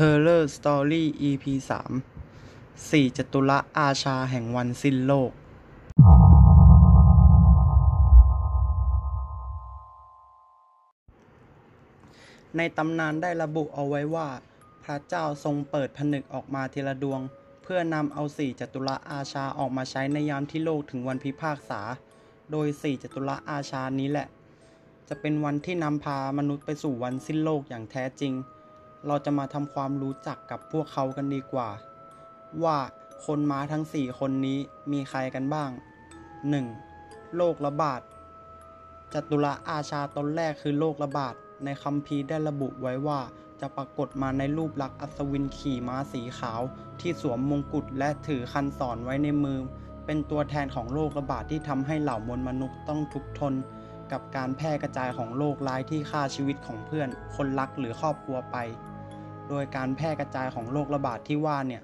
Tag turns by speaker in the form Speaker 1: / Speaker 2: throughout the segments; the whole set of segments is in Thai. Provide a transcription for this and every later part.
Speaker 1: h o r r o r Story EP 3สี่จตุระอาชาแห่งวันสิ้นโลก ในตำนานได้ระบุเอาไว้ว่า พระเจ้าทรงเปิดผนึกออกมาทีละดวง เพื่อนำเอาสี่จตุระอาชาออกมาใช้ในยามที่โลกถึงวันพิพากษา โดยสี่จตุระอาชานี้แหละ จะเป็นวันที่นำพามนุษย์ไปสู่วันสิ้นโลกอย่างแท้จริง เราจะมาทำความรู้จักกับพวกเขากันดีกว่า ว่าคนม้าทั้ง 4 คนนี้มีใครกันบ้าง 1. โรคระบาดจตุระอาชาตนแรกคือโรคระบาดในคัมภีร์ได้ระบุไว้ว่าจะปรากฏมาในรูปลักษณ์อัศวินขี่ม้าสีขาว ที่สวมมงกุฎและถือคันศรไว้ในมือ เป็นตัวแทนของโรคระบาดที่ทำให้เหล่ามวลมนุษย์ต้องทุกข์ทน กับการแพร่กระจายของโรคร้ายที่ฆ่าชีวิตของเพื่อน คนรักหรือครอบครัวไป โดยการแพร่กระจายของโรคระบาดที่ว่าเนี่ย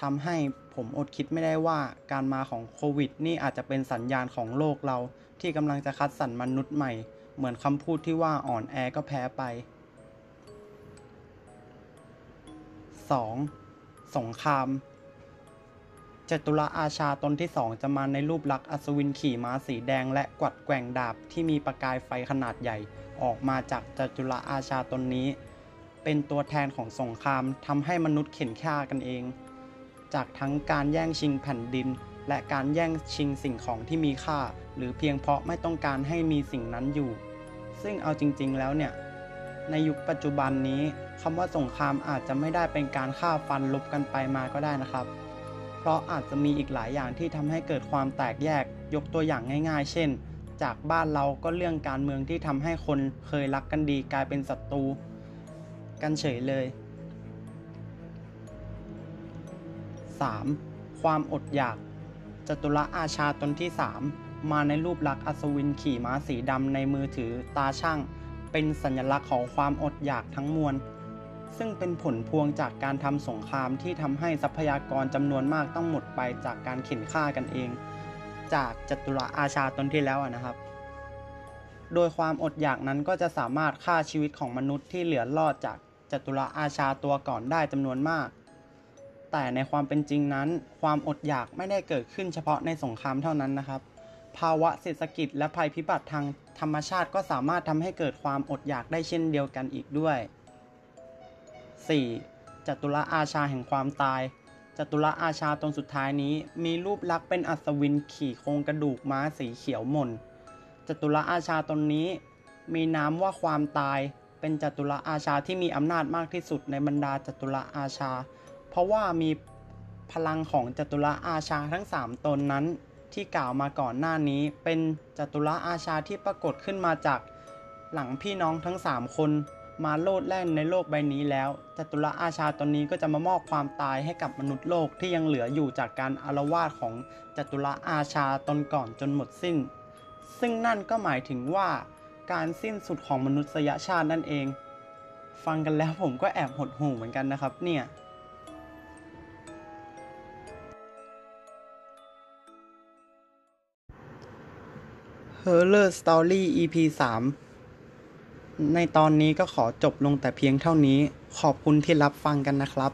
Speaker 1: ทำให้ผมอดคิดไม่ได้ว่าการมาของโควิด นี่อาจจะเป็นสัญญาณของโลกเรา ที่กำลังจะคัดสรรมนุษย์ใหม่ เหมือนคำพูดที่ว่าอ่อนแอก็แพ้ไป 2. สงครามจตุรอาชาตนที่สองจะมาในรูปลักษณ์อัศวินขี่ม้าสีแดงและกวัดแกว่งดาบที่มีประกายไฟขนาดใหญ่ ออกมาจากจตุรอาชาตนนี้ เป็นตัวแทนของสงครามทำให้มนุษย์เข็นฆ่ากันเอง จากทั้งการแย่งชิงแผ่นดิน และการแย่งชิงสิ่งของที่มีค่า หรือเพียงเพราะไม่ต้องการให้มีสิ่งนั้นอยู่ ซึ่งเอาจริง ๆ แล้วเนี่ย ในยุคปัจจุบันนี้คำว่าสงครามอาจจะไม่ได้เป็นการฆ่าฟันลบกันไปมาก็ได้นะครับ เพราะอาจจะมีอีกหลายอย่างที่ทำให้เกิดความแตกแยก ยกตัวอย่างง่าย ๆ เช่น จากบ้านเราก็เรื่องการเมืองที่ทำให้คนเคยรักกันดีกลายเป็นศัตรู กันเฉยเลย 3. ความอดอยาก จตุระอาชาตนที่ 3 มาในรูปลักษณ์อัศวินขี่ม้าสีดำในมือถือตาช่าง เป็นสัญลักษณ์ของความอดอยากทั้งมวล ซึ่งเป็นผลพวงจากการทำสงครามที่ทำให้ทรัพยากรจำนวนมากต้องหมดไปจากการเข็นฆ่ากันเอง จากจตุระอาชาตนที่แล้วนะครับ โดยความอดอยากนั้นก็จะสามารถฆ่าชีวิตของมนุษย์ที่เหลือรอดจาก จตุระอาชาตัวก่อนได้จำนวนมาก แต่ในความเป็นจริงนั้น ความอดอยากไม่ได้เกิดขึ้นเฉพาะในสงครามเท่านั้นนะครับ ภาวะเศรษฐกิจและภัยพิบัติทางธรรมชาติก็สามารถทำให้เกิดความอดอยากได้เช่นเดียวกันอีกด้วย 4. จตุระอาชาแห่งความตายจตุรอาชาตนสุดท้ายนี้ มีรูปลักษณ์เป็นอัศวินขี่โครงกระดูกม้าสีเขียวหม่นจตุรอาชาตนนี้ มีนามว่าความตาย เป็นจัตุรอาชาที่มีอำนาจมากที่สุดในบรรดาจัตุรอาชา เพราะว่ามีพลังของจัตุรอาชาทั้ง 3 ตนนั้นที่กล่าวมาก่อนหน้านี้ เป็นจัตุรอาชาที่ปรากฏขึ้นมาจากหลังพี่น้องทั้ง 3 คนมาโลดแล่นในโลกใบนี้แล้ว จัตุรอาชาตนนี้ก็จะมามอบความตายให้กับมนุษย์โลกที่ยังเหลืออยู่จากการอารวาสของจัตุรอาชาตนก่อนจนหมดสิ้น ซึ่งนั่นก็หมายถึงว่า การสิ้นสุดของมนุษยชาตินั่นเอง ฟังกันแล้วผมก็แอบหดหู่เหมือนกันนะครับเนี่ย h o r r o r Story EP 3 ในตอนนี้ก็ขอจบลงแต่เพียงเท่านี้ ขอบคุณที่รับฟังกันนะครับ